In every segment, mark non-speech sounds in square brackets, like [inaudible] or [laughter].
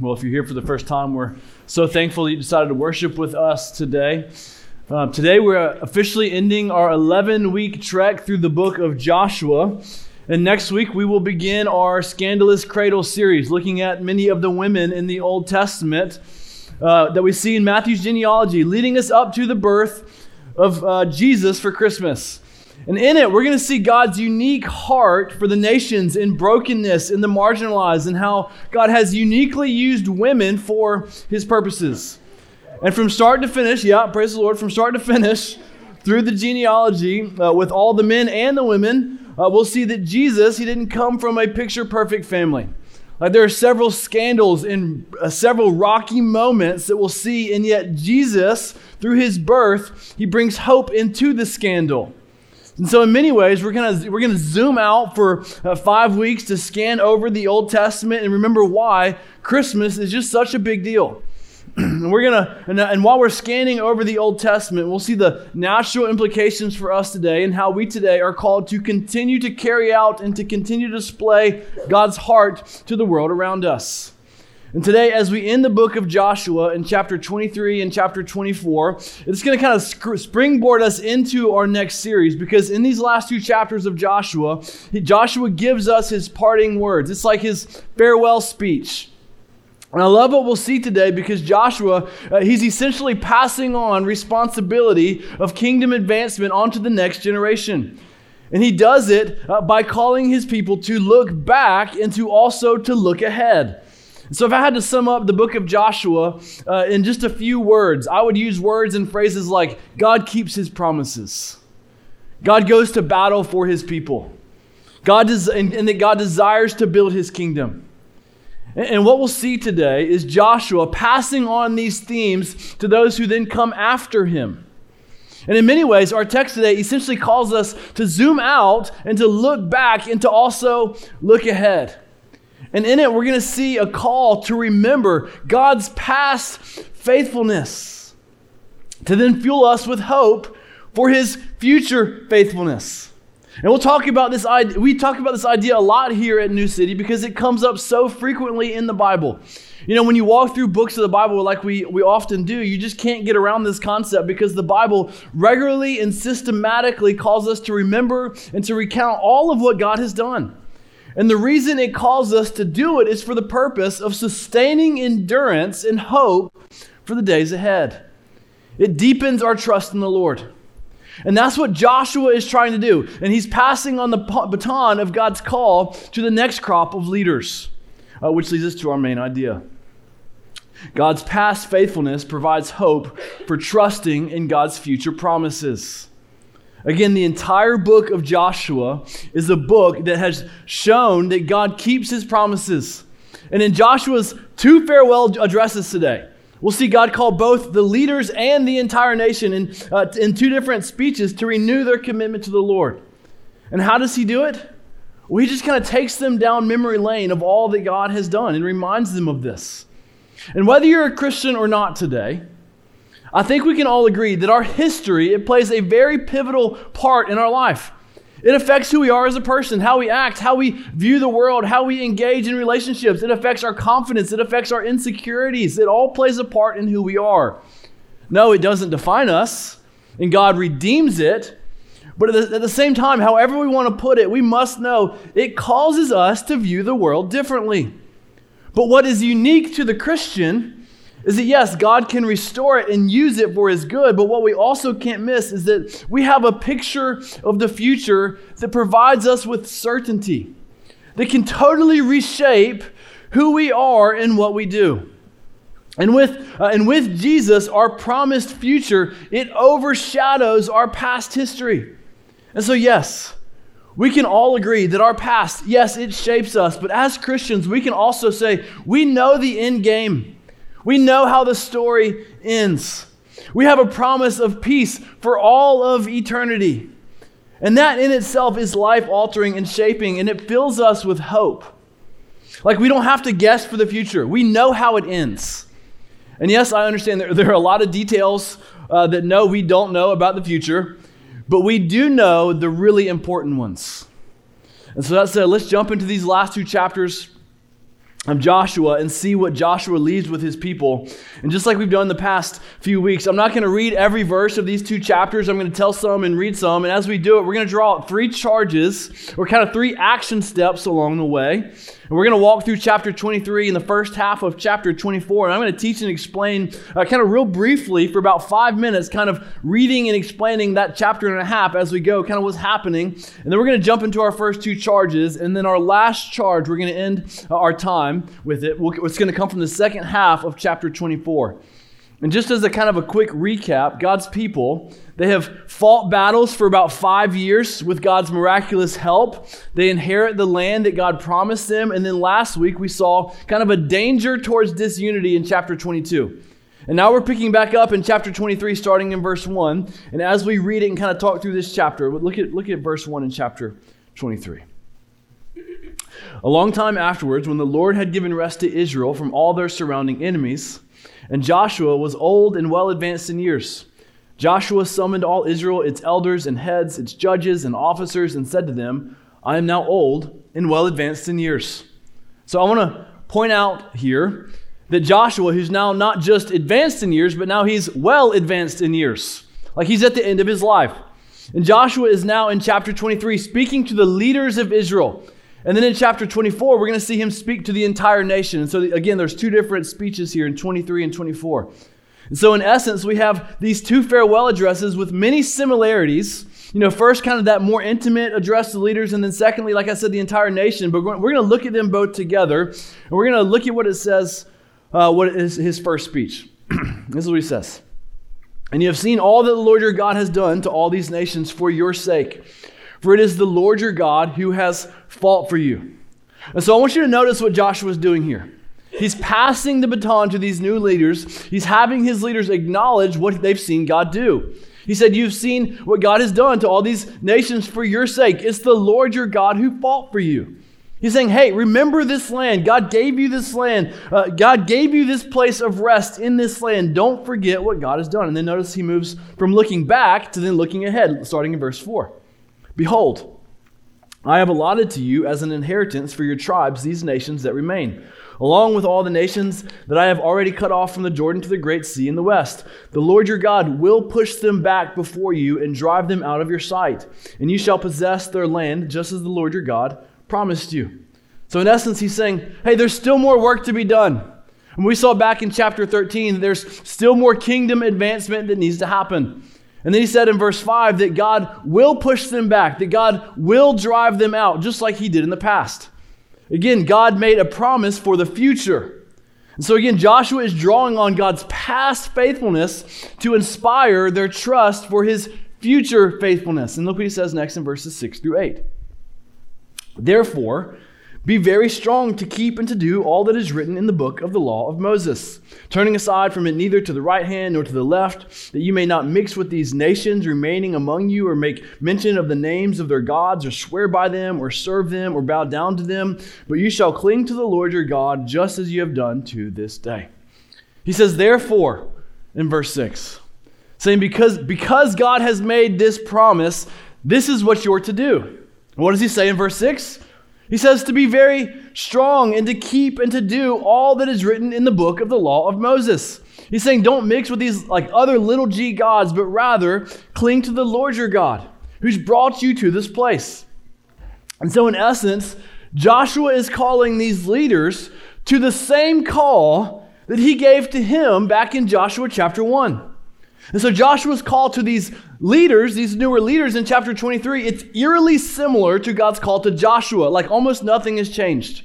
Well, if you're here for the first time, we're so thankful that you decided to worship with us today. Uh, today, we're officially ending our 11 week trek through the book of Joshua. And next week, we will begin our Scandalous Cradle series, looking at many of the women in the Old Testament uh, that we see in Matthew's genealogy, leading us up to the birth of uh, Jesus for Christmas. And in it, we're going to see God's unique heart for the nations in brokenness, in the marginalized, and how God has uniquely used women for his purposes. And from start to finish, yeah, praise the Lord, from start to finish, through the genealogy, uh, with all the men and the women, uh, we'll see that Jesus, he didn't come from a picture perfect family. Like there are several scandals and uh, several rocky moments that we'll see, and yet Jesus, through his birth, he brings hope into the scandal. And so, in many ways, we're gonna we're gonna zoom out for uh, five weeks to scan over the Old Testament and remember why Christmas is just such a big deal. [clears throat] and we're gonna and, and while we're scanning over the Old Testament, we'll see the natural implications for us today and how we today are called to continue to carry out and to continue to display God's heart to the world around us. And today, as we end the book of Joshua in chapter 23 and chapter 24, it's going to kind of springboard us into our next series because in these last two chapters of Joshua, Joshua gives us his parting words. It's like his farewell speech. And I love what we'll see today because Joshua, uh, he's essentially passing on responsibility of kingdom advancement onto the next generation. And he does it uh, by calling his people to look back and to also to look ahead. So, if I had to sum up the book of Joshua uh, in just a few words, I would use words and phrases like God keeps his promises, God goes to battle for his people, God des- and, and, that God desires to build his kingdom. And, and what we'll see today is Joshua passing on these themes to those who then come after him. And in many ways, our text today essentially calls us to zoom out and to look back and to also look ahead. And in it, we're going to see a call to remember God's past faithfulness, to then fuel us with hope for his future faithfulness. And we'll talk about this idea, we talk about this idea a lot here at New City because it comes up so frequently in the Bible. You know, when you walk through books of the Bible like we, we often do, you just can't get around this concept because the Bible regularly and systematically calls us to remember and to recount all of what God has done. And the reason it calls us to do it is for the purpose of sustaining endurance and hope for the days ahead. It deepens our trust in the Lord. And that's what Joshua is trying to do. And he's passing on the baton of God's call to the next crop of leaders, uh, which leads us to our main idea. God's past faithfulness provides hope for trusting in God's future promises. Again, the entire book of Joshua is a book that has shown that God keeps his promises. And in Joshua's two farewell addresses today, we'll see God call both the leaders and the entire nation in, uh, in two different speeches to renew their commitment to the Lord. And how does he do it? Well, he just kind of takes them down memory lane of all that God has done and reminds them of this. And whether you're a Christian or not today, I think we can all agree that our history it plays a very pivotal part in our life. It affects who we are as a person, how we act, how we view the world, how we engage in relationships. It affects our confidence, it affects our insecurities. It all plays a part in who we are. No, it doesn't define us, and God redeems it. But at the, at the same time, however we want to put it, we must know it causes us to view the world differently. But what is unique to the Christian is that yes, God can restore it and use it for his good, but what we also can't miss is that we have a picture of the future that provides us with certainty, that can totally reshape who we are and what we do. And with, uh, and with Jesus, our promised future, it overshadows our past history. And so, yes, we can all agree that our past, yes, it shapes us, but as Christians, we can also say we know the end game. We know how the story ends. We have a promise of peace for all of eternity. And that in itself is life altering and shaping, and it fills us with hope. Like we don't have to guess for the future, we know how it ends. And yes, I understand there, [laughs] there are a lot of details uh, that no, we don't know about the future, but we do know the really important ones. And so that said, let's jump into these last two chapters of Joshua and see what Joshua leaves with his people. And just like we've done the past few weeks, I'm not going to read every verse of these two chapters. I'm going to tell some and read some. And as we do it, we're going to draw out three charges or kind of three action steps along the way. And we're going to walk through chapter 23 in the first half of chapter 24. And I'm going to teach and explain uh, kind of real briefly for about five minutes, kind of reading and explaining that chapter and a half as we go, kind of what's happening. And then we're going to jump into our first two charges. And then our last charge, we're going to end our time with it. It's going to come from the second half of chapter 24. And just as a kind of a quick recap, God's people, they have fought battles for about five years with God's miraculous help. They inherit the land that God promised them. And then last week we saw kind of a danger towards disunity in chapter 22. And now we're picking back up in chapter 23, starting in verse 1. And as we read it and kind of talk through this chapter, look at, look at verse 1 in chapter 23. A long time afterwards, when the Lord had given rest to Israel from all their surrounding enemies, and Joshua was old and well advanced in years. Joshua summoned all Israel, its elders and heads, its judges and officers, and said to them, I am now old and well advanced in years. So I want to point out here that Joshua, who's now not just advanced in years, but now he's well advanced in years. Like he's at the end of his life. And Joshua is now in chapter 23 speaking to the leaders of Israel. And then in chapter 24, we're going to see him speak to the entire nation. And so, again, there's two different speeches here in 23 and 24. And so, in essence, we have these two farewell addresses with many similarities. You know, first, kind of that more intimate address to leaders, and then secondly, like I said, the entire nation. But we're going to look at them both together, and we're going to look at what it says, uh, what is his first speech. [clears throat] this is what he says. And you have seen all that the Lord your God has done to all these nations for your sake. For it is the Lord your God who has fought for you. And so I want you to notice what Joshua is doing here. He's passing the baton to these new leaders. He's having his leaders acknowledge what they've seen God do. He said, You've seen what God has done to all these nations for your sake. It's the Lord your God who fought for you. He's saying, Hey, remember this land. God gave you this land. Uh, God gave you this place of rest in this land. Don't forget what God has done. And then notice he moves from looking back to then looking ahead, starting in verse 4. Behold, I have allotted to you as an inheritance for your tribes these nations that remain, along with all the nations that I have already cut off from the Jordan to the great sea in the west. The Lord your God will push them back before you and drive them out of your sight, and you shall possess their land just as the Lord your God promised you. So, in essence, he's saying, hey, there's still more work to be done. And we saw back in chapter 13, there's still more kingdom advancement that needs to happen. And then he said in verse 5 that God will push them back, that God will drive them out, just like he did in the past. Again, God made a promise for the future. And so, again, Joshua is drawing on God's past faithfulness to inspire their trust for his future faithfulness. And look what he says next in verses 6 through 8. Therefore, be very strong to keep and to do all that is written in the book of the law of Moses, turning aside from it neither to the right hand nor to the left, that you may not mix with these nations remaining among you, or make mention of the names of their gods, or swear by them, or serve them, or bow down to them. But you shall cling to the Lord your God, just as you have done to this day. He says, therefore, in verse 6, saying, because, because God has made this promise, this is what you're to do. What does he say in verse 6? He says to be very strong and to keep and to do all that is written in the book of the law of Moses. He's saying don't mix with these like other little g gods, but rather cling to the Lord your God, who's brought you to this place. And so, in essence, Joshua is calling these leaders to the same call that he gave to him back in Joshua chapter 1. And so Joshua's call to these leaders, these newer leaders in chapter 23, it's eerily similar to God's call to Joshua. Like almost nothing has changed.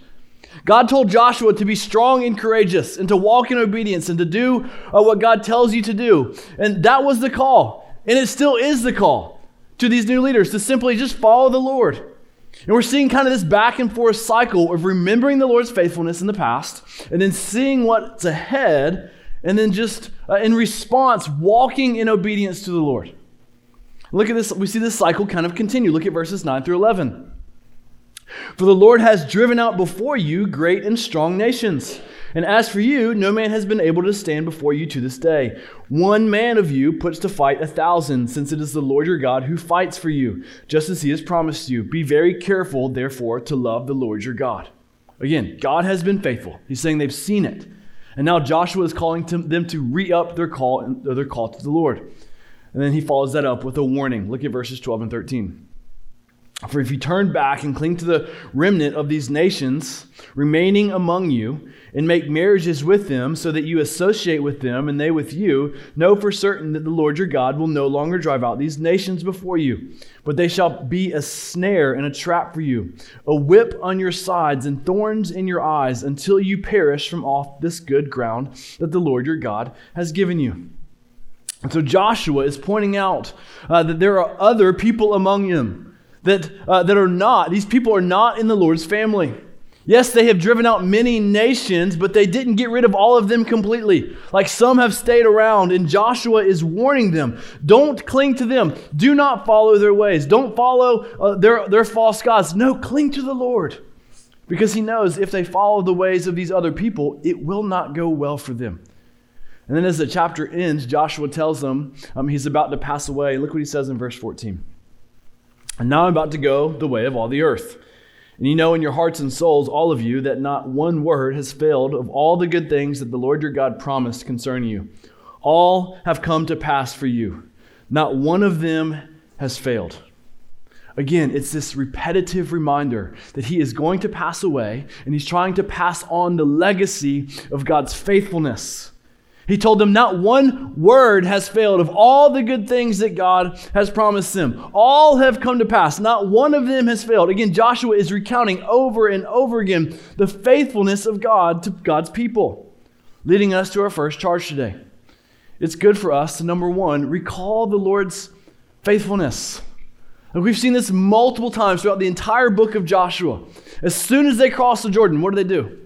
God told Joshua to be strong and courageous and to walk in obedience and to do uh, what God tells you to do. And that was the call. And it still is the call to these new leaders to simply just follow the Lord. And we're seeing kind of this back and forth cycle of remembering the Lord's faithfulness in the past and then seeing what's ahead and then just uh, in response, walking in obedience to the Lord. Look at this. We see this cycle kind of continue. Look at verses 9 through 11. For the Lord has driven out before you great and strong nations. And as for you, no man has been able to stand before you to this day. One man of you puts to fight a thousand, since it is the Lord your God who fights for you, just as he has promised you. Be very careful, therefore, to love the Lord your God. Again, God has been faithful. He's saying they've seen it. And now Joshua is calling to them to re up their call, their call to the Lord. And then he follows that up with a warning. Look at verses 12 and 13. For if you turn back and cling to the remnant of these nations remaining among you, and make marriages with them, so that you associate with them and they with you, know for certain that the Lord your God will no longer drive out these nations before you, but they shall be a snare and a trap for you, a whip on your sides and thorns in your eyes, until you perish from off this good ground that the Lord your God has given you. And so Joshua is pointing out uh, that there are other people among them that, uh, that are not, these people are not in the Lord's family. Yes, they have driven out many nations, but they didn't get rid of all of them completely. Like some have stayed around, and Joshua is warning them don't cling to them. Do not follow their ways. Don't follow uh, their, their false gods. No, cling to the Lord. Because he knows if they follow the ways of these other people, it will not go well for them. And then as the chapter ends, Joshua tells them um, he's about to pass away. Look what he says in verse 14. And now I'm about to go the way of all the earth. And you know in your hearts and souls, all of you, that not one word has failed of all the good things that the Lord your God promised concerning you. All have come to pass for you. Not one of them has failed. Again, it's this repetitive reminder that he is going to pass away and he's trying to pass on the legacy of God's faithfulness. He told them not one word has failed of all the good things that God has promised them. All have come to pass. Not one of them has failed. Again, Joshua is recounting over and over again the faithfulness of God to God's people, leading us to our first charge today. It's good for us to, number one, recall the Lord's faithfulness. And we've seen this multiple times throughout the entire book of Joshua. As soon as they cross the Jordan, what do they do?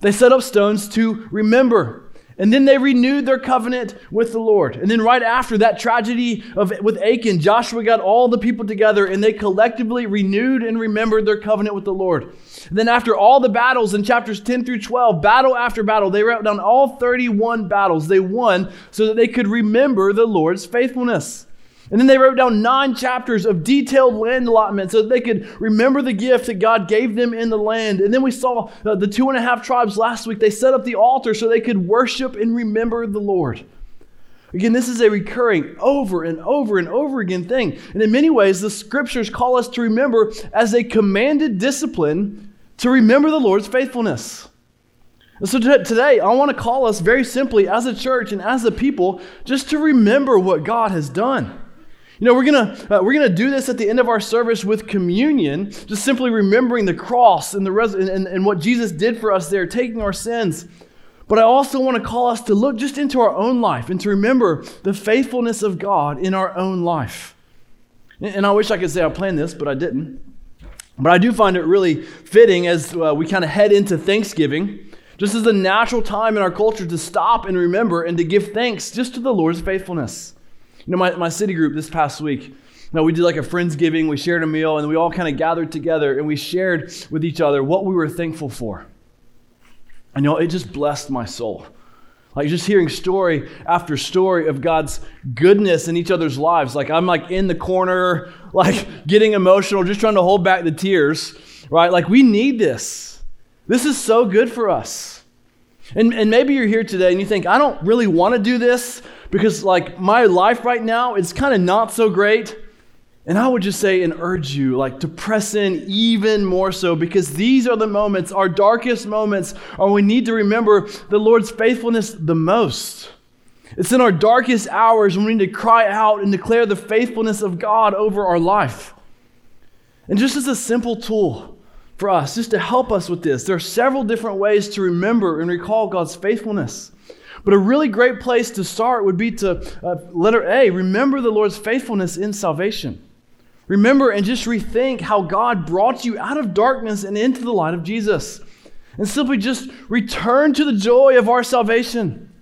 They set up stones to remember and then they renewed their covenant with the Lord. And then right after that tragedy of, with Achan, Joshua got all the people together and they collectively renewed and remembered their covenant with the Lord. And then after all the battles in chapters 10 through 12, battle after battle, they wrote down all 31 battles they won so that they could remember the Lord's faithfulness. And then they wrote down nine chapters of detailed land allotment so that they could remember the gift that God gave them in the land. And then we saw uh, the two and a half tribes last week. They set up the altar so they could worship and remember the Lord. Again, this is a recurring over and over and over again thing. And in many ways, the scriptures call us to remember as a commanded discipline to remember the Lord's faithfulness. And so today, I want to call us very simply as a church and as a people just to remember what God has done. You know, we're gonna uh, we're gonna do this at the end of our service with communion, just simply remembering the cross and the res- and, and what Jesus did for us there, taking our sins. But I also want to call us to look just into our own life and to remember the faithfulness of God in our own life. And I wish I could say I planned this, but I didn't. But I do find it really fitting as uh, we kind of head into Thanksgiving, just as a natural time in our culture to stop and remember and to give thanks just to the Lord's faithfulness. You know, my, my city group this past week, know, we did like a Friendsgiving, we shared a meal, and we all kind of gathered together and we shared with each other what we were thankful for. And you know, it just blessed my soul. Like just hearing story after story of God's goodness in each other's lives. Like I'm like in the corner, [laughs] like getting emotional, just trying to hold back the tears, right? Like we need this. This is so good for us. And, and maybe you're here today and you think, I don't really want to do this because, like, my life right now is kind of not so great. And I would just say and urge you, like, to press in even more so because these are the moments, our darkest moments, are we need to remember the Lord's faithfulness the most. It's in our darkest hours when we need to cry out and declare the faithfulness of God over our life. And just as a simple tool for us, just to help us with this, there are several different ways to remember and recall God's faithfulness. But a really great place to start would be to, uh, letter A, remember the Lord's faithfulness in salvation. Remember and just rethink how God brought you out of darkness and into the light of Jesus. And simply just return to the joy of our salvation.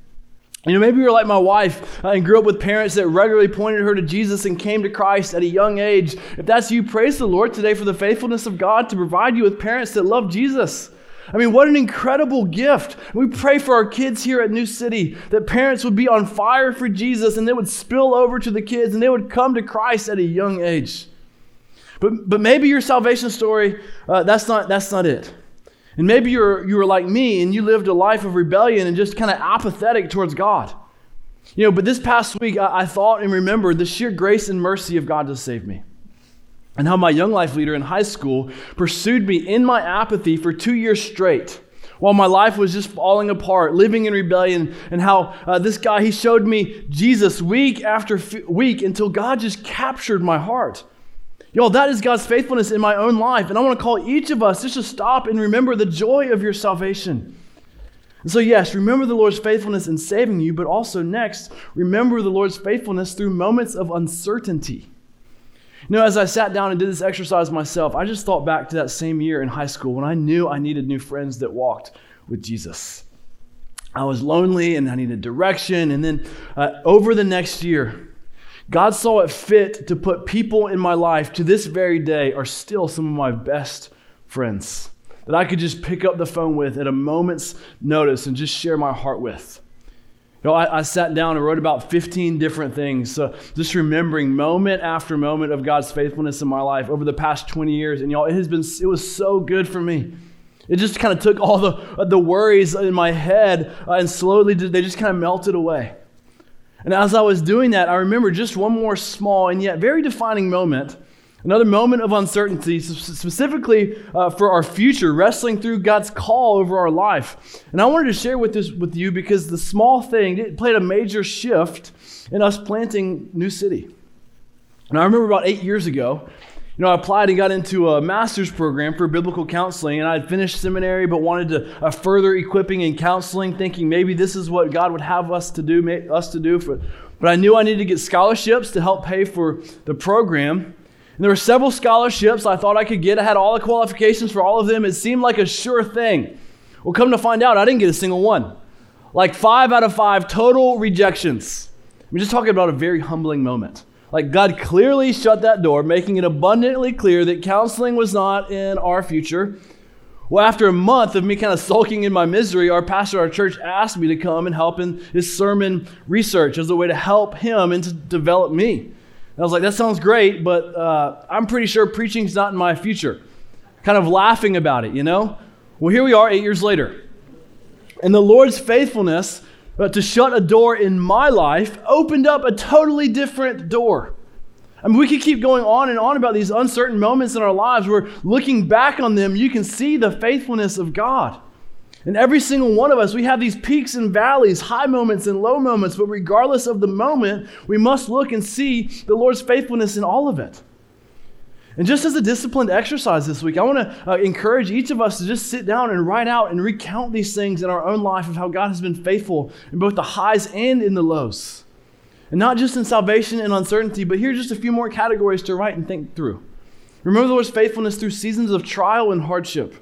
You know, maybe you're like my wife uh, and grew up with parents that regularly pointed her to Jesus and came to Christ at a young age. If that's you, praise the Lord today for the faithfulness of God to provide you with parents that love Jesus. I mean, what an incredible gift. We pray for our kids here at New City that parents would be on fire for Jesus and they would spill over to the kids and they would come to Christ at a young age. But, but maybe your salvation story, uh, that's, not, that's not it. And maybe you're, you were like me and you lived a life of rebellion and just kind of apathetic towards God. You know, but this past week, I, I thought and remembered the sheer grace and mercy of God to save me. And how my young life leader in high school pursued me in my apathy for two years straight while my life was just falling apart, living in rebellion, and how uh, this guy, he showed me Jesus week after f- week until God just captured my heart. Y'all, that is God's faithfulness in my own life. And I want to call each of us just to stop and remember the joy of your salvation. And so, yes, remember the Lord's faithfulness in saving you, but also next, remember the Lord's faithfulness through moments of uncertainty. You know, as I sat down and did this exercise myself, I just thought back to that same year in high school when I knew I needed new friends that walked with Jesus. I was lonely and I needed direction. And then uh, over the next year, God saw it fit to put people in my life to this very day are still some of my best friends that I could just pick up the phone with at a moment's notice and just share my heart with. You know, I, I sat down and wrote about 15 different things. So just remembering moment after moment of God's faithfulness in my life over the past 20 years. And y'all, it has been, it was so good for me. It just kind of took all the, the worries in my head uh, and slowly they just kind of melted away. And as I was doing that, I remember just one more small and yet very defining moment, another moment of uncertainty, specifically uh, for our future, wrestling through God's call over our life. And I wanted to share with this with you because the small thing played a major shift in us planting New City. And I remember about eight years ago, you know, I applied and got into a master's program for biblical counseling, and I had finished seminary but wanted to uh, further equipping in counseling, thinking maybe this is what God would have us to do, us to do. For, but I knew I needed to get scholarships to help pay for the program. And there were several scholarships I thought I could get. I had all the qualifications for all of them. It seemed like a sure thing. Well, come to find out, I didn't get a single one. Like five out of five total rejections. I'm just talking about a very humbling moment. Like God clearly shut that door, making it abundantly clear that counseling was not in our future. Well, after a month of me kind of sulking in my misery, our pastor, our church, asked me to come and help in his sermon research as a way to help him and to develop me. And I was like, that sounds great, but uh, I'm pretty sure preaching's not in my future. Kind of laughing about it, you know? Well, here we are eight years later. And the Lord's faithfulness but to shut a door in my life opened up a totally different door. I mean, we could keep going on and on about these uncertain moments in our lives where looking back on them, you can see the faithfulness of God. And every single one of us, we have these peaks and valleys, high moments and low moments, but regardless of the moment, we must look and see the Lord's faithfulness in all of it. And just as a disciplined exercise this week, I want to uh, encourage each of us to just sit down and write out and recount these things in our own life of how God has been faithful in both the highs and in the lows. And not just in salvation and uncertainty, but here are just a few more categories to write and think through. Remember the Lord's faithfulness through seasons of trial and hardship.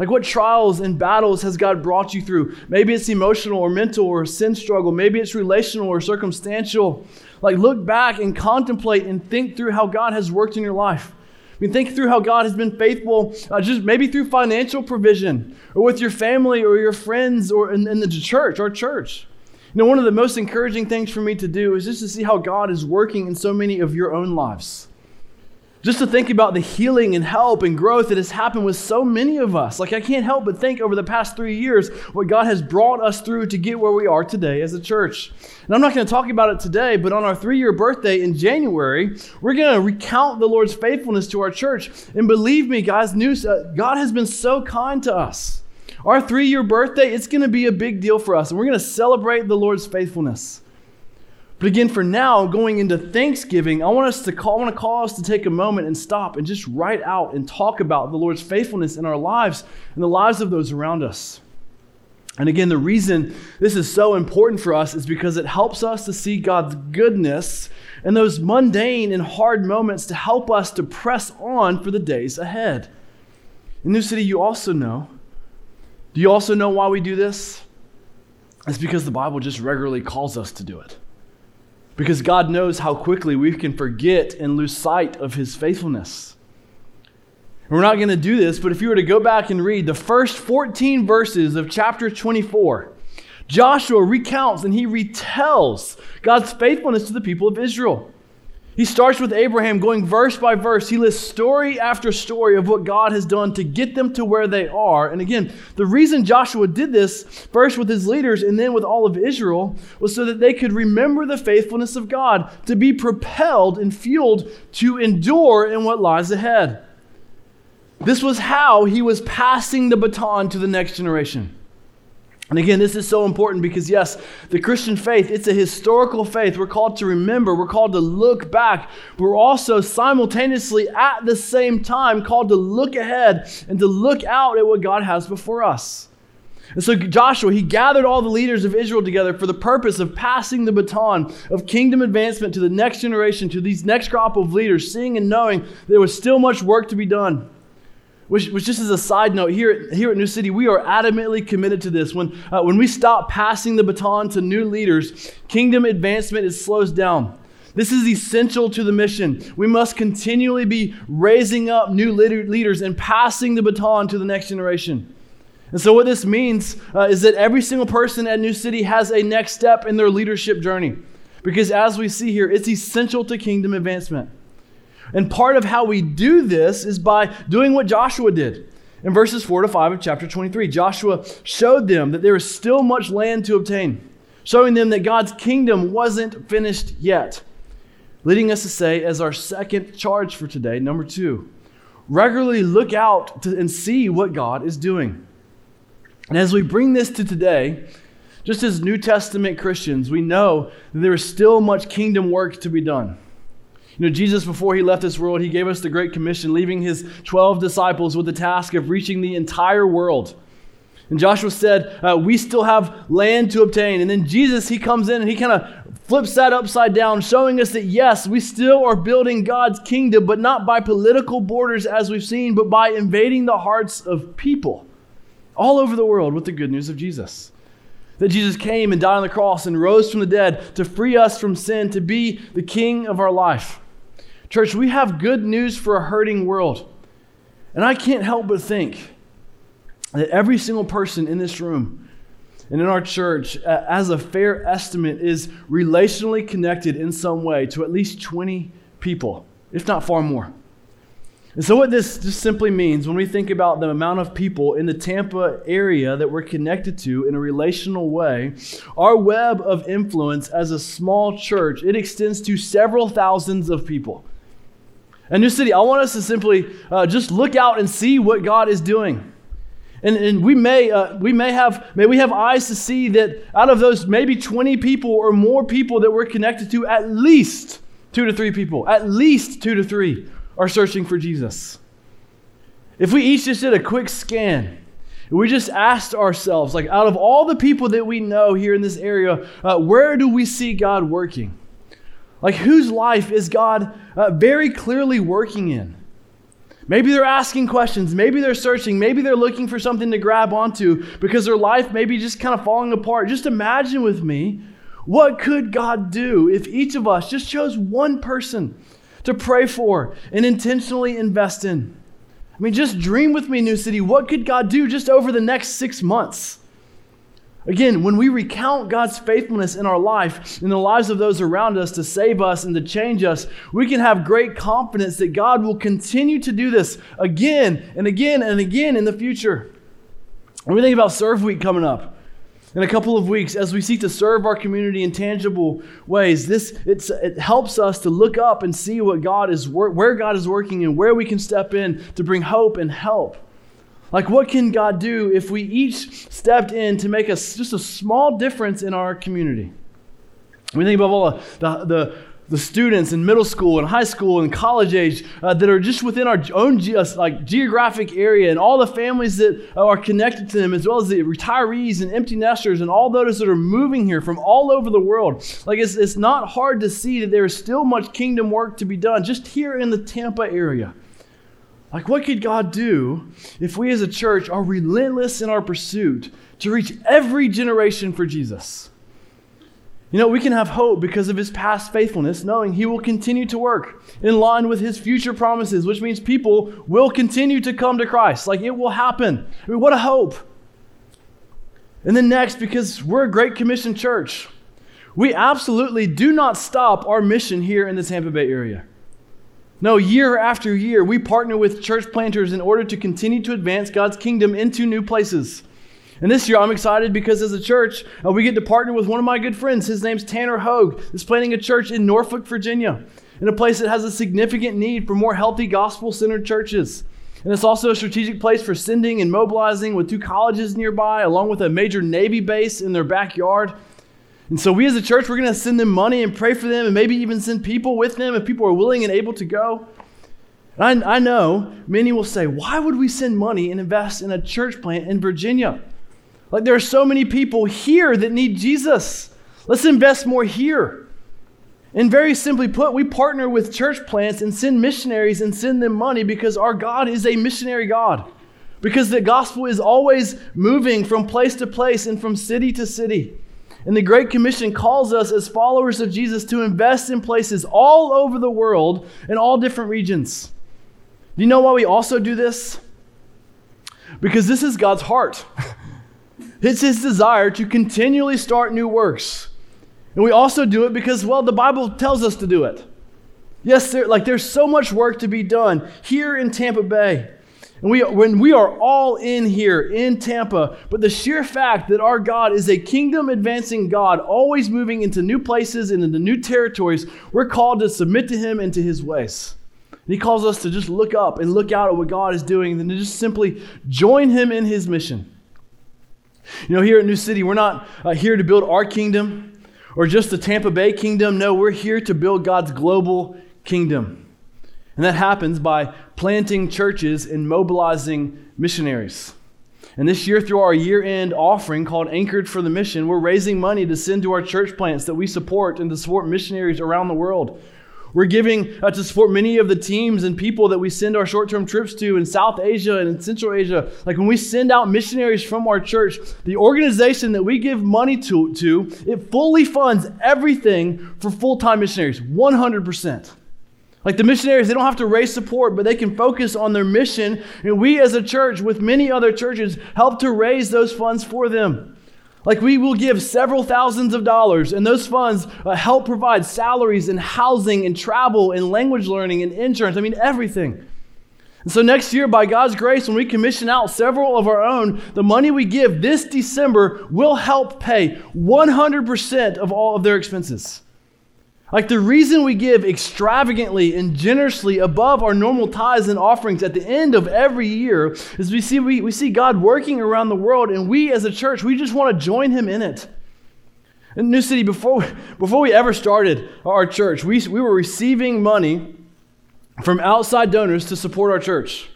Like what trials and battles has God brought you through? Maybe it's emotional or mental or sin struggle. Maybe it's relational or circumstantial. Like look back and contemplate and think through how God has worked in your life. I mean, think through how God has been faithful, uh, just maybe through financial provision, or with your family, or your friends, or in, in the church, our church. You know, one of the most encouraging things for me to do is just to see how God is working in so many of your own lives. Just to think about the healing and help and growth that has happened with so many of us. Like, I can't help but think over the past three years what God has brought us through to get where we are today as a church. And I'm not going to talk about it today, but on our three year birthday in January, we're going to recount the Lord's faithfulness to our church. And believe me, guys, news, uh, God has been so kind to us. Our three year birthday, it's going to be a big deal for us, and we're going to celebrate the Lord's faithfulness. But again, for now, going into Thanksgiving, I want us to call, I want to call us to take a moment and stop and just write out and talk about the Lord's faithfulness in our lives and the lives of those around us. And again, the reason this is so important for us is because it helps us to see God's goodness in those mundane and hard moments to help us to press on for the days ahead. In New City, you also know. Do you also know why we do this? It's because the Bible just regularly calls us to do it because God knows how quickly we can forget and lose sight of His faithfulness. we're not going to do this, but if you were to go back and read the first 14 verses of chapter 24, Joshua recounts and he retells God's faithfulness to the people of Israel. He starts with Abraham, going verse by verse. He lists story after story of what God has done to get them to where they are. And again, the reason Joshua did this, first with his leaders and then with all of Israel, was so that they could remember the faithfulness of God, to be propelled and fueled to endure in what lies ahead. This was how he was passing the baton to the next generation. And again, this is so important because, yes, the Christian faith, it's a historical faith. We're called to remember, we're called to look back. We're also simultaneously, at the same time, called to look ahead and to look out at what God has before us. And so Joshua, he gathered all the leaders of Israel together for the purpose of passing the baton of kingdom advancement to the next generation, to these next crop of leaders, seeing and knowing there was still much work to be done. Which, which just as a side note, here, here at New City, we are adamantly committed to this. When, uh, when we stop passing the baton to new leaders, kingdom advancement is slows down. This is essential to the mission. We must continually be raising up new leaders and passing the baton to the next generation. And so, what this means uh, is that every single person at New City has a next step in their leadership journey. Because as we see here, it's essential to kingdom advancement. And part of how we do this is by doing what Joshua did. In verses 4 to 5 of chapter 23, Joshua showed them that there is still much land to obtain, showing them that God's kingdom wasn't finished yet. Leading us to say, as our second charge for today, number two, regularly look out to, and see what God is doing. And as we bring this to today, just as New Testament Christians, we know that there is still much kingdom work to be done. You know, Jesus, before he left this world, he gave us the Great Commission, leaving his 12 disciples with the task of reaching the entire world. And Joshua said, uh, We still have land to obtain. And then Jesus, he comes in and he kind of flips that upside down, showing us that yes, we still are building God's kingdom, but not by political borders as we've seen, but by invading the hearts of people all over the world with the good news of Jesus. That Jesus came and died on the cross and rose from the dead to free us from sin, to be the king of our life. Church, we have good news for a hurting world. And I can't help but think that every single person in this room and in our church, as a fair estimate, is relationally connected in some way to at least 20 people, if not far more. And so, what this just simply means when we think about the amount of people in the Tampa area that we're connected to in a relational way, our web of influence as a small church, it extends to several thousands of people. And New City, I want us to simply uh, just look out and see what God is doing. And, and we may uh, we may have may we have eyes to see that out of those maybe 20 people or more people that we're connected to, at least two to three people, at least two to three are searching for Jesus. If we each just did a quick scan, we just asked ourselves, like out of all the people that we know here in this area, uh, where do we see God working? Like, whose life is God uh, very clearly working in? Maybe they're asking questions. Maybe they're searching. Maybe they're looking for something to grab onto because their life may be just kind of falling apart. Just imagine with me what could God do if each of us just chose one person to pray for and intentionally invest in? I mean, just dream with me, New City. What could God do just over the next six months? Again, when we recount God's faithfulness in our life, in the lives of those around us to save us and to change us, we can have great confidence that God will continue to do this again and again and again in the future. When we think about Serve Week coming up in a couple of weeks, as we seek to serve our community in tangible ways, this it helps us to look up and see what God is where God is working and where we can step in to bring hope and help. Like, what can God do if we each stepped in to make us just a small difference in our community? We think about all the, the, the students in middle school and high school and college age uh, that are just within our own ge- uh, like geographic area and all the families that are connected to them as well as the retirees and empty nesters and all those that are moving here from all over the world like it's, it's not hard to see that there is still much kingdom work to be done just here in the tampa area like, what could God do if we as a church are relentless in our pursuit to reach every generation for Jesus? You know, we can have hope because of his past faithfulness, knowing he will continue to work in line with his future promises, which means people will continue to come to Christ. Like, it will happen. I mean, what a hope. And then next, because we're a Great Commission church, we absolutely do not stop our mission here in the Tampa Bay area. No, year after year, we partner with church planters in order to continue to advance God's kingdom into new places. And this year, I'm excited because as a church, uh, we get to partner with one of my good friends. His name's Tanner Hogue. He's planting a church in Norfolk, Virginia, in a place that has a significant need for more healthy, gospel centered churches. And it's also a strategic place for sending and mobilizing with two colleges nearby, along with a major Navy base in their backyard. And so, we as a church, we're going to send them money and pray for them, and maybe even send people with them if people are willing and able to go. And I, I know many will say, why would we send money and invest in a church plant in Virginia? Like, there are so many people here that need Jesus. Let's invest more here. And very simply put, we partner with church plants and send missionaries and send them money because our God is a missionary God. Because the gospel is always moving from place to place and from city to city. And the Great Commission calls us as followers of Jesus to invest in places all over the world in all different regions. Do you know why we also do this? Because this is God's heart. [laughs] It's his desire to continually start new works. And we also do it because, well, the Bible tells us to do it. Yes, there, like there's so much work to be done here in Tampa Bay. And we, when we are all in here in Tampa, but the sheer fact that our God is a kingdom advancing God, always moving into new places and into new territories, we're called to submit to Him and to His ways. And He calls us to just look up and look out at what God is doing and to just simply join Him in His mission. You know, here at New City, we're not uh, here to build our kingdom or just the Tampa Bay kingdom. No, we're here to build God's global kingdom. And that happens by planting churches and mobilizing missionaries. And this year, through our year end offering called Anchored for the Mission, we're raising money to send to our church plants that we support and to support missionaries around the world. We're giving uh, to support many of the teams and people that we send our short term trips to in South Asia and in Central Asia. Like when we send out missionaries from our church, the organization that we give money to, to it fully funds everything for full time missionaries, 100%. Like the missionaries, they don't have to raise support, but they can focus on their mission. And we as a church, with many other churches, help to raise those funds for them. Like we will give several thousands of dollars, and those funds uh, help provide salaries and housing and travel and language learning and insurance. I mean, everything. And so next year, by God's grace, when we commission out several of our own, the money we give this December will help pay 100% of all of their expenses. Like the reason we give extravagantly and generously above our normal tithes and offerings at the end of every year is we see, we, we see God working around the world, and we as a church, we just want to join Him in it. In New City, before, before we ever started our church, we, we were receiving money from outside donors to support our church.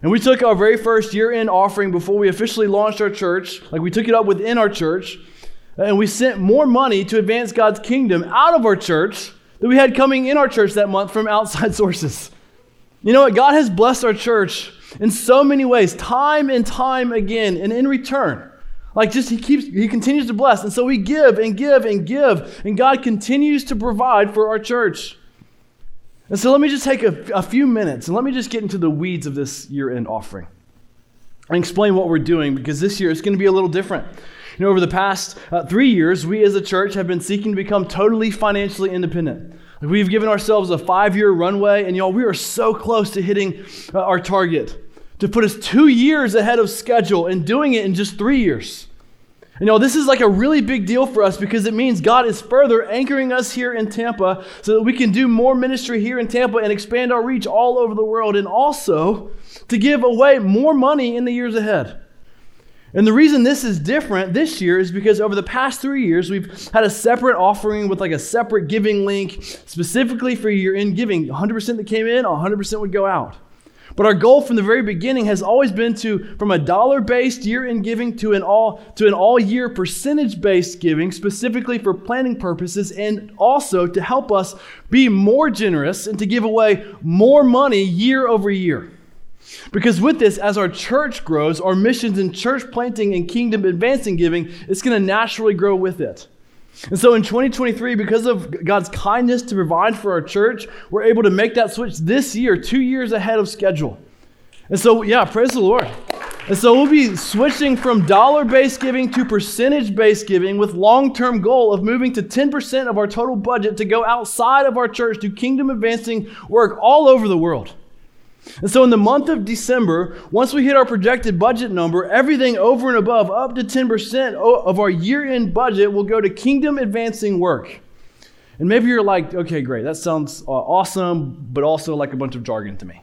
And we took our very first year end offering before we officially launched our church. Like we took it up within our church and we sent more money to advance God's kingdom out of our church that we had coming in our church that month from [laughs] outside sources. You know what? God has blessed our church in so many ways, time and time again, and in return. Like just he keeps he continues to bless. And so we give and give and give, and God continues to provide for our church. And so let me just take a, a few minutes and let me just get into the weeds of this year-end offering and explain what we're doing because this year it's going to be a little different. You know, over the past uh, three years, we as a church have been seeking to become totally financially independent. Like we've given ourselves a five year runway, and y'all, we are so close to hitting uh, our target to put us two years ahead of schedule and doing it in just three years. You know, this is like a really big deal for us because it means God is further anchoring us here in Tampa so that we can do more ministry here in Tampa and expand our reach all over the world and also to give away more money in the years ahead. And the reason this is different this year is because over the past three years, we've had a separate offering with like a separate giving link specifically for year end giving. 100% that came in, 100% would go out. But our goal from the very beginning has always been to, from a dollar based year end giving to an all, to an all year percentage based giving, specifically for planning purposes, and also to help us be more generous and to give away more money year over year. Because with this, as our church grows, our missions in church planting and kingdom advancing giving, it's going to naturally grow with it. And so in 2023, because of God's kindness to provide for our church, we're able to make that switch this year, two years ahead of schedule. And so, yeah, praise the Lord. And so we'll be switching from dollar based giving to percentage based giving with long term goal of moving to 10% of our total budget to go outside of our church to kingdom advancing work all over the world. And so in the month of December, once we hit our projected budget number, everything over and above, up to 10% of our year end budget, will go to kingdom advancing work. And maybe you're like, okay, great, that sounds awesome, but also like a bunch of jargon to me.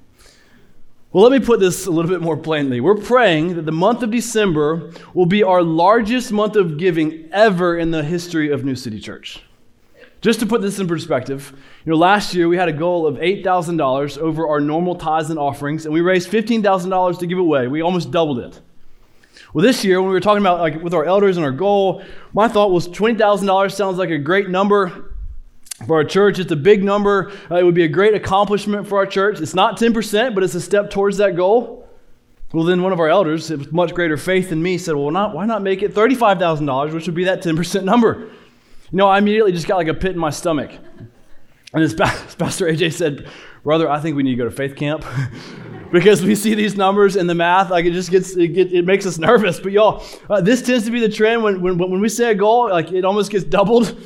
Well, let me put this a little bit more plainly. We're praying that the month of December will be our largest month of giving ever in the history of New City Church. Just to put this in perspective, you know, last year we had a goal of $8,000 over our normal tithes and offerings, and we raised $15,000 to give away. We almost doubled it. Well, this year when we were talking about like with our elders and our goal, my thought was $20,000 sounds like a great number for our church. It's a big number. Uh, it would be a great accomplishment for our church. It's not 10%, but it's a step towards that goal. Well, then one of our elders, with much greater faith than me, said, Well, not, why not make it $35,000, which would be that 10% number? You know, I immediately just got like a pit in my stomach. And as [laughs] Pastor AJ said, Brother, I think we need to go to faith camp. [laughs] because we see these numbers and the math, like it just gets, it, it makes us [laughs] nervous. But y'all, uh, this tends to be the trend when, when, when we say a goal, like it almost gets doubled.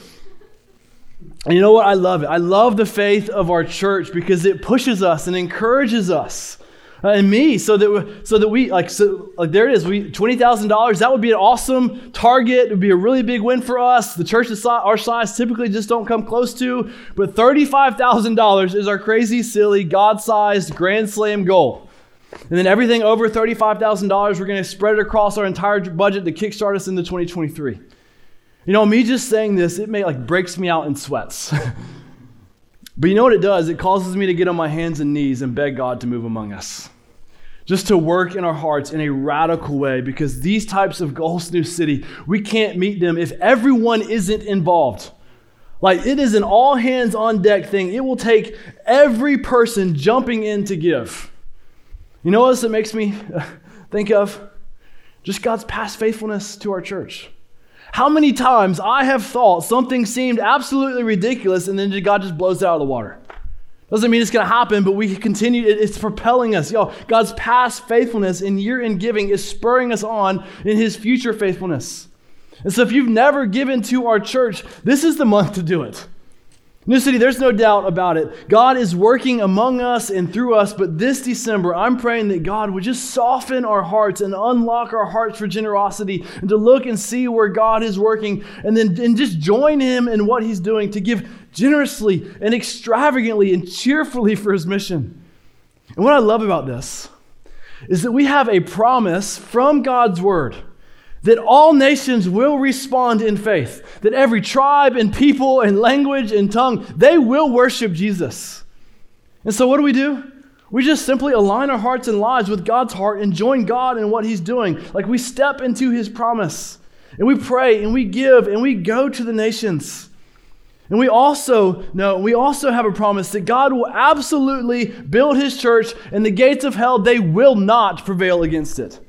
And you know what? I love it. I love the faith of our church because it pushes us and encourages us. Uh, and me, so that so that we like so like there it is. We twenty thousand dollars. That would be an awesome target. It would be a really big win for us. The church our size typically just don't come close to. But thirty five thousand dollars is our crazy, silly, God-sized grand slam goal. And then everything over thirty five thousand dollars, we're going to spread it across our entire budget to kickstart us into twenty twenty three. You know, me just saying this, it may like breaks me out in sweats. [laughs] but you know what it does? It causes me to get on my hands and knees and beg God to move among us. Just to work in our hearts in a radical way because these types of goals, New City, we can't meet them if everyone isn't involved. Like it is an all hands on deck thing. It will take every person jumping in to give. You know what else it makes me [laughs] think of? Just God's past faithfulness to our church. How many times I have thought something seemed absolutely ridiculous and then God just blows it out of the water. Doesn't mean it's going to happen, but we continue. It's propelling us. Yo, God's past faithfulness in year in giving is spurring us on in his future faithfulness. And so if you've never given to our church, this is the month to do it. New City, there's no doubt about it. God is working among us and through us, but this December, I'm praying that God would just soften our hearts and unlock our hearts for generosity and to look and see where God is working and then and just join Him in what He's doing to give generously and extravagantly and cheerfully for His mission. And what I love about this is that we have a promise from God's Word that all nations will respond in faith, that every tribe and people and language and tongue, they will worship Jesus. And so, what do we do? We just simply align our hearts and lives with God's heart and join God in what He's doing. Like we step into His promise and we pray and we give and we go to the nations. And we also know, we also have a promise that God will absolutely build His church and the gates of hell, they will not prevail against it.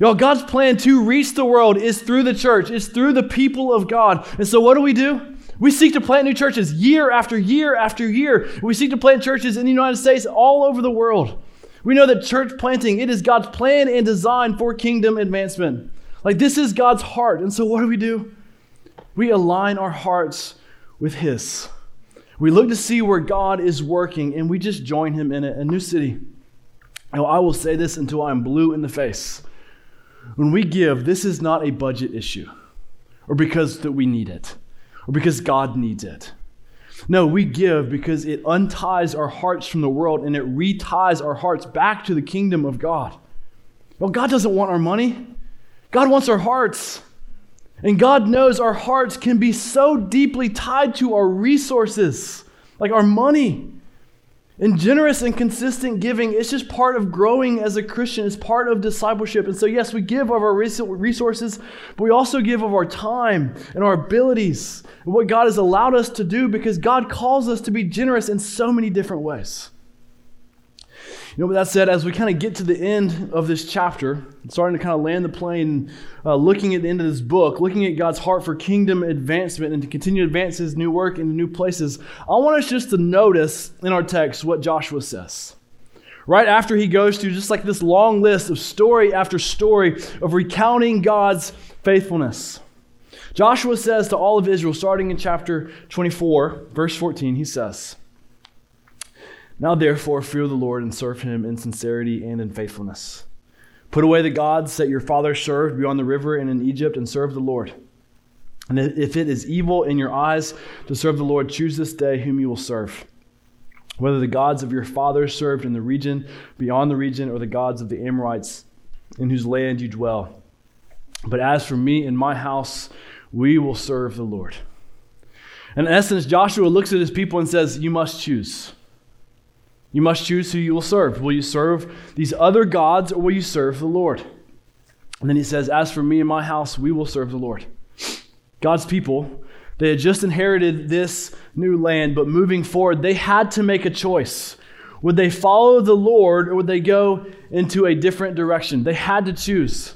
Y'all, God's plan to reach the world is through the church, it's through the people of God. And so, what do we do? We seek to plant new churches year after year after year. We seek to plant churches in the United States all over the world. We know that church planting, it is God's plan and design for kingdom advancement. Like this is God's heart. And so what do we do? We align our hearts with His. We look to see where God is working and we just join Him in it. A new city. Now, I will say this until I'm blue in the face. When we give, this is not a budget issue or because that we need it or because God needs it. No, we give because it unties our hearts from the world and it reties our hearts back to the kingdom of God. Well, God doesn't want our money, God wants our hearts. And God knows our hearts can be so deeply tied to our resources, like our money. And generous and consistent giving is just part of growing as a Christian. It's part of discipleship. And so, yes, we give of our resources, but we also give of our time and our abilities and what God has allowed us to do because God calls us to be generous in so many different ways. You know, with that said, as we kind of get to the end of this chapter, starting to kind of land the plane, uh, looking at the end of this book, looking at God's heart for kingdom advancement and to continue to advance his new work into new places, I want us just to notice in our text what Joshua says. right after he goes through just like this long list of story after story of recounting God's faithfulness. Joshua says to all of Israel, starting in chapter 24, verse 14, he says, Now therefore fear the Lord and serve him in sincerity and in faithfulness. Put away the gods that your fathers served beyond the river and in Egypt and serve the Lord. And if it is evil in your eyes to serve the Lord, choose this day whom you will serve. Whether the gods of your fathers served in the region beyond the region or the gods of the Amorites in whose land you dwell. But as for me and my house, we will serve the Lord. In essence, Joshua looks at his people and says, You must choose. You must choose who you will serve. Will you serve these other gods or will you serve the Lord? And then he says, As for me and my house, we will serve the Lord. God's people, they had just inherited this new land, but moving forward, they had to make a choice. Would they follow the Lord or would they go into a different direction? They had to choose.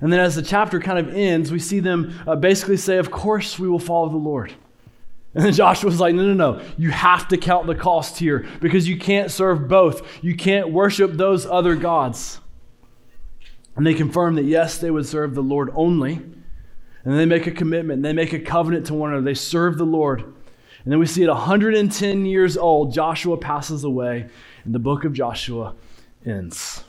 And then as the chapter kind of ends, we see them uh, basically say, Of course, we will follow the Lord. And Joshua's like, No, no, no. You have to count the cost here because you can't serve both. You can't worship those other gods. And they confirm that, yes, they would serve the Lord only. And they make a commitment. They make a covenant to one another. They serve the Lord. And then we see at 110 years old, Joshua passes away, and the book of Joshua ends.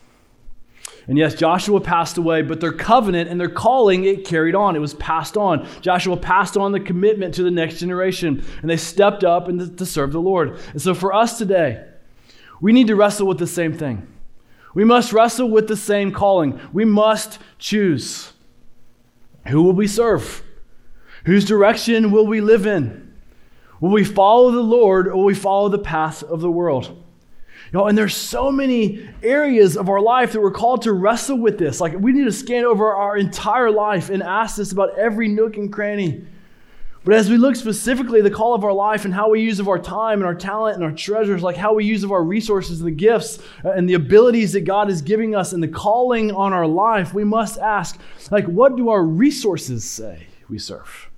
And yes, Joshua passed away, but their covenant and their calling, it carried on. It was passed on. Joshua passed on the commitment to the next generation, and they stepped up and to serve the Lord. And so for us today, we need to wrestle with the same thing. We must wrestle with the same calling. We must choose. Who will we serve? Whose direction will we live in? Will we follow the Lord or will we follow the path of the world? Know, and there's so many areas of our life that we're called to wrestle with this. Like we need to scan over our entire life and ask this about every nook and cranny. But as we look specifically the call of our life and how we use of our time and our talent and our treasures, like how we use of our resources and the gifts uh, and the abilities that God is giving us and the calling on our life, we must ask, like, what do our resources say we serve?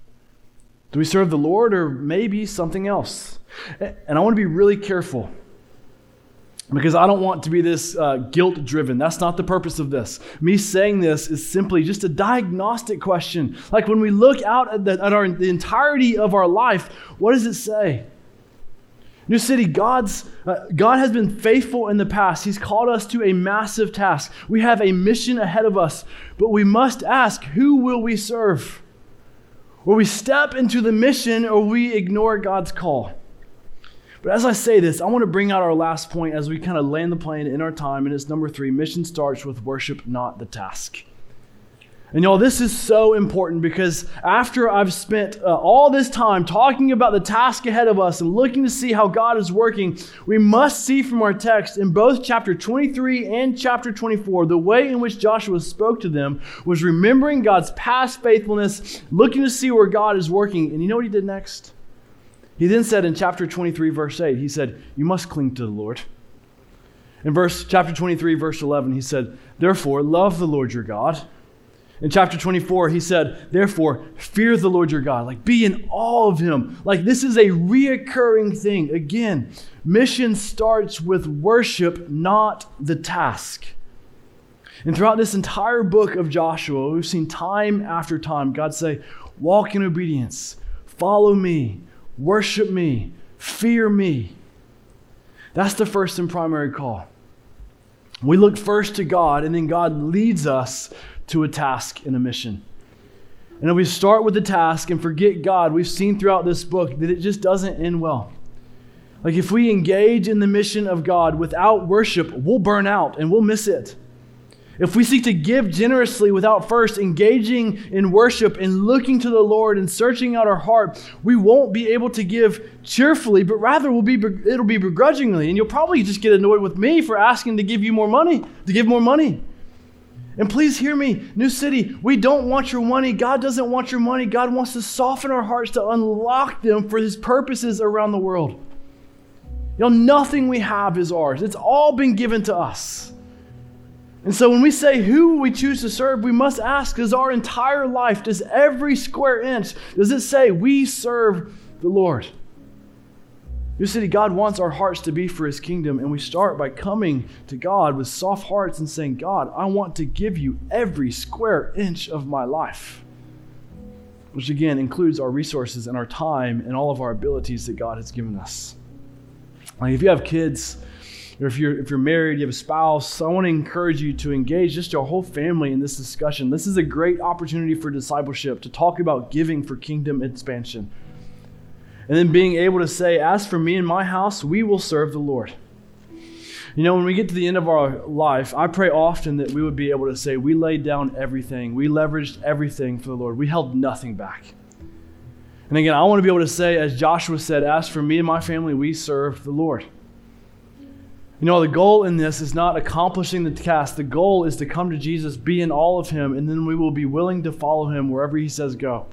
Do we serve the Lord or maybe something else? And I want to be really careful because I don't want to be this uh, guilt driven. That's not the purpose of this. Me saying this is simply just a diagnostic question. Like when we look out at, the, at our, the entirety of our life, what does it say? New City, God's, uh, God has been faithful in the past. He's called us to a massive task. We have a mission ahead of us, but we must ask who will we serve? Will we step into the mission or we ignore God's call? But as I say this, I want to bring out our last point as we kind of land the plane in our time, and it's number three mission starts with worship, not the task. And y'all, this is so important because after I've spent uh, all this time talking about the task ahead of us and looking to see how God is working, we must see from our text in both chapter 23 and chapter 24 the way in which Joshua spoke to them was remembering God's past faithfulness, looking to see where God is working. And you know what he did next? He then said in chapter 23, verse 8, he said, You must cling to the Lord. In verse chapter 23, verse 11, he said, Therefore, love the Lord your God. In chapter 24, he said, Therefore, fear the Lord your God. Like, be in awe of him. Like, this is a reoccurring thing. Again, mission starts with worship, not the task. And throughout this entire book of Joshua, we've seen time after time God say, Walk in obedience, follow me, worship me, fear me. That's the first and primary call. We look first to God, and then God leads us to a task and a mission. And if we start with the task and forget God, we've seen throughout this book that it just doesn't end well. Like if we engage in the mission of God without worship, we'll burn out and we'll miss it. If we seek to give generously without first engaging in worship and looking to the Lord and searching out our heart, we won't be able to give cheerfully, but rather will be it'll be begrudgingly. And you'll probably just get annoyed with me for asking to give you more money, to give more money. And please hear me, New City, we don't want your money. God doesn't want your money. God wants to soften our hearts to unlock them for his purposes around the world. You know, nothing we have is ours. It's all been given to us. And so when we say who we choose to serve, we must ask does our entire life, does every square inch, does it say we serve the Lord? New City, God wants our hearts to be for His kingdom, and we start by coming to God with soft hearts and saying, God, I want to give you every square inch of my life. Which again includes our resources and our time and all of our abilities that God has given us. Like if you have kids, or if you're if you're married, you have a spouse, I want to encourage you to engage just your whole family in this discussion. This is a great opportunity for discipleship to talk about giving for kingdom expansion. And then being able to say, As for me and my house, we will serve the Lord. You know, when we get to the end of our life, I pray often that we would be able to say, We laid down everything, we leveraged everything for the Lord, we held nothing back. And again, I want to be able to say, as Joshua said, As for me and my family, we serve the Lord. You know, the goal in this is not accomplishing the task. The goal is to come to Jesus, be in all of Him, and then we will be willing to follow Him wherever He says go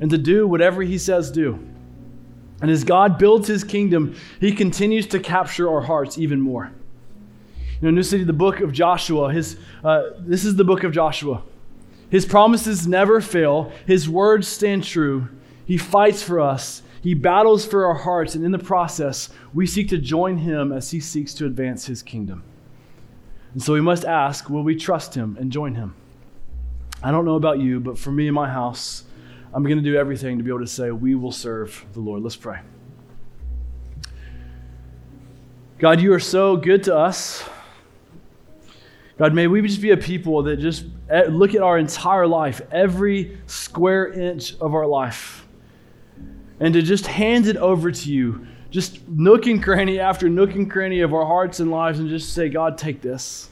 and to do whatever He says do. And as God builds His kingdom, He continues to capture our hearts even more. You know, New City, the book of Joshua, his, uh, this is the book of Joshua. His promises never fail, His words stand true. He fights for us. He battles for our hearts, and in the process, we seek to join him as he seeks to advance his kingdom. And so we must ask will we trust him and join him? I don't know about you, but for me and my house, I'm going to do everything to be able to say, We will serve the Lord. Let's pray. God, you are so good to us. God, may we just be a people that just eh, look at our entire life, every square inch of our life and to just hand it over to you, just nook and cranny after nook and cranny of our hearts and lives, and just say, God, take this.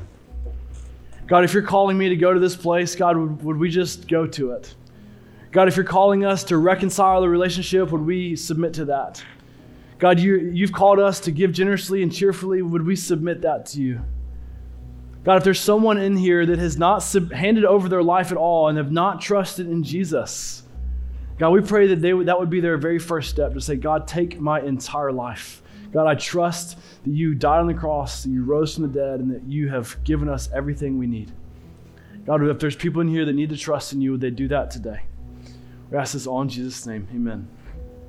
God, if you're calling me to go to this place, God, would, would we just go to it? God, if you're calling us to reconcile the relationship, would we submit to that? God, you, you've called us to give generously and cheerfully, would we submit that to you? God, if there's someone in here that has not sub- handed over their life at all and have not trusted in Jesus, God, we pray that they would, that would be their very first step to say, God, take my entire life. God, I trust that you died on the cross, that you rose from the dead, and that you have given us everything we need. God, if there's people in here that need to trust in you, would they do that today? We ask this all in Jesus' name. Amen.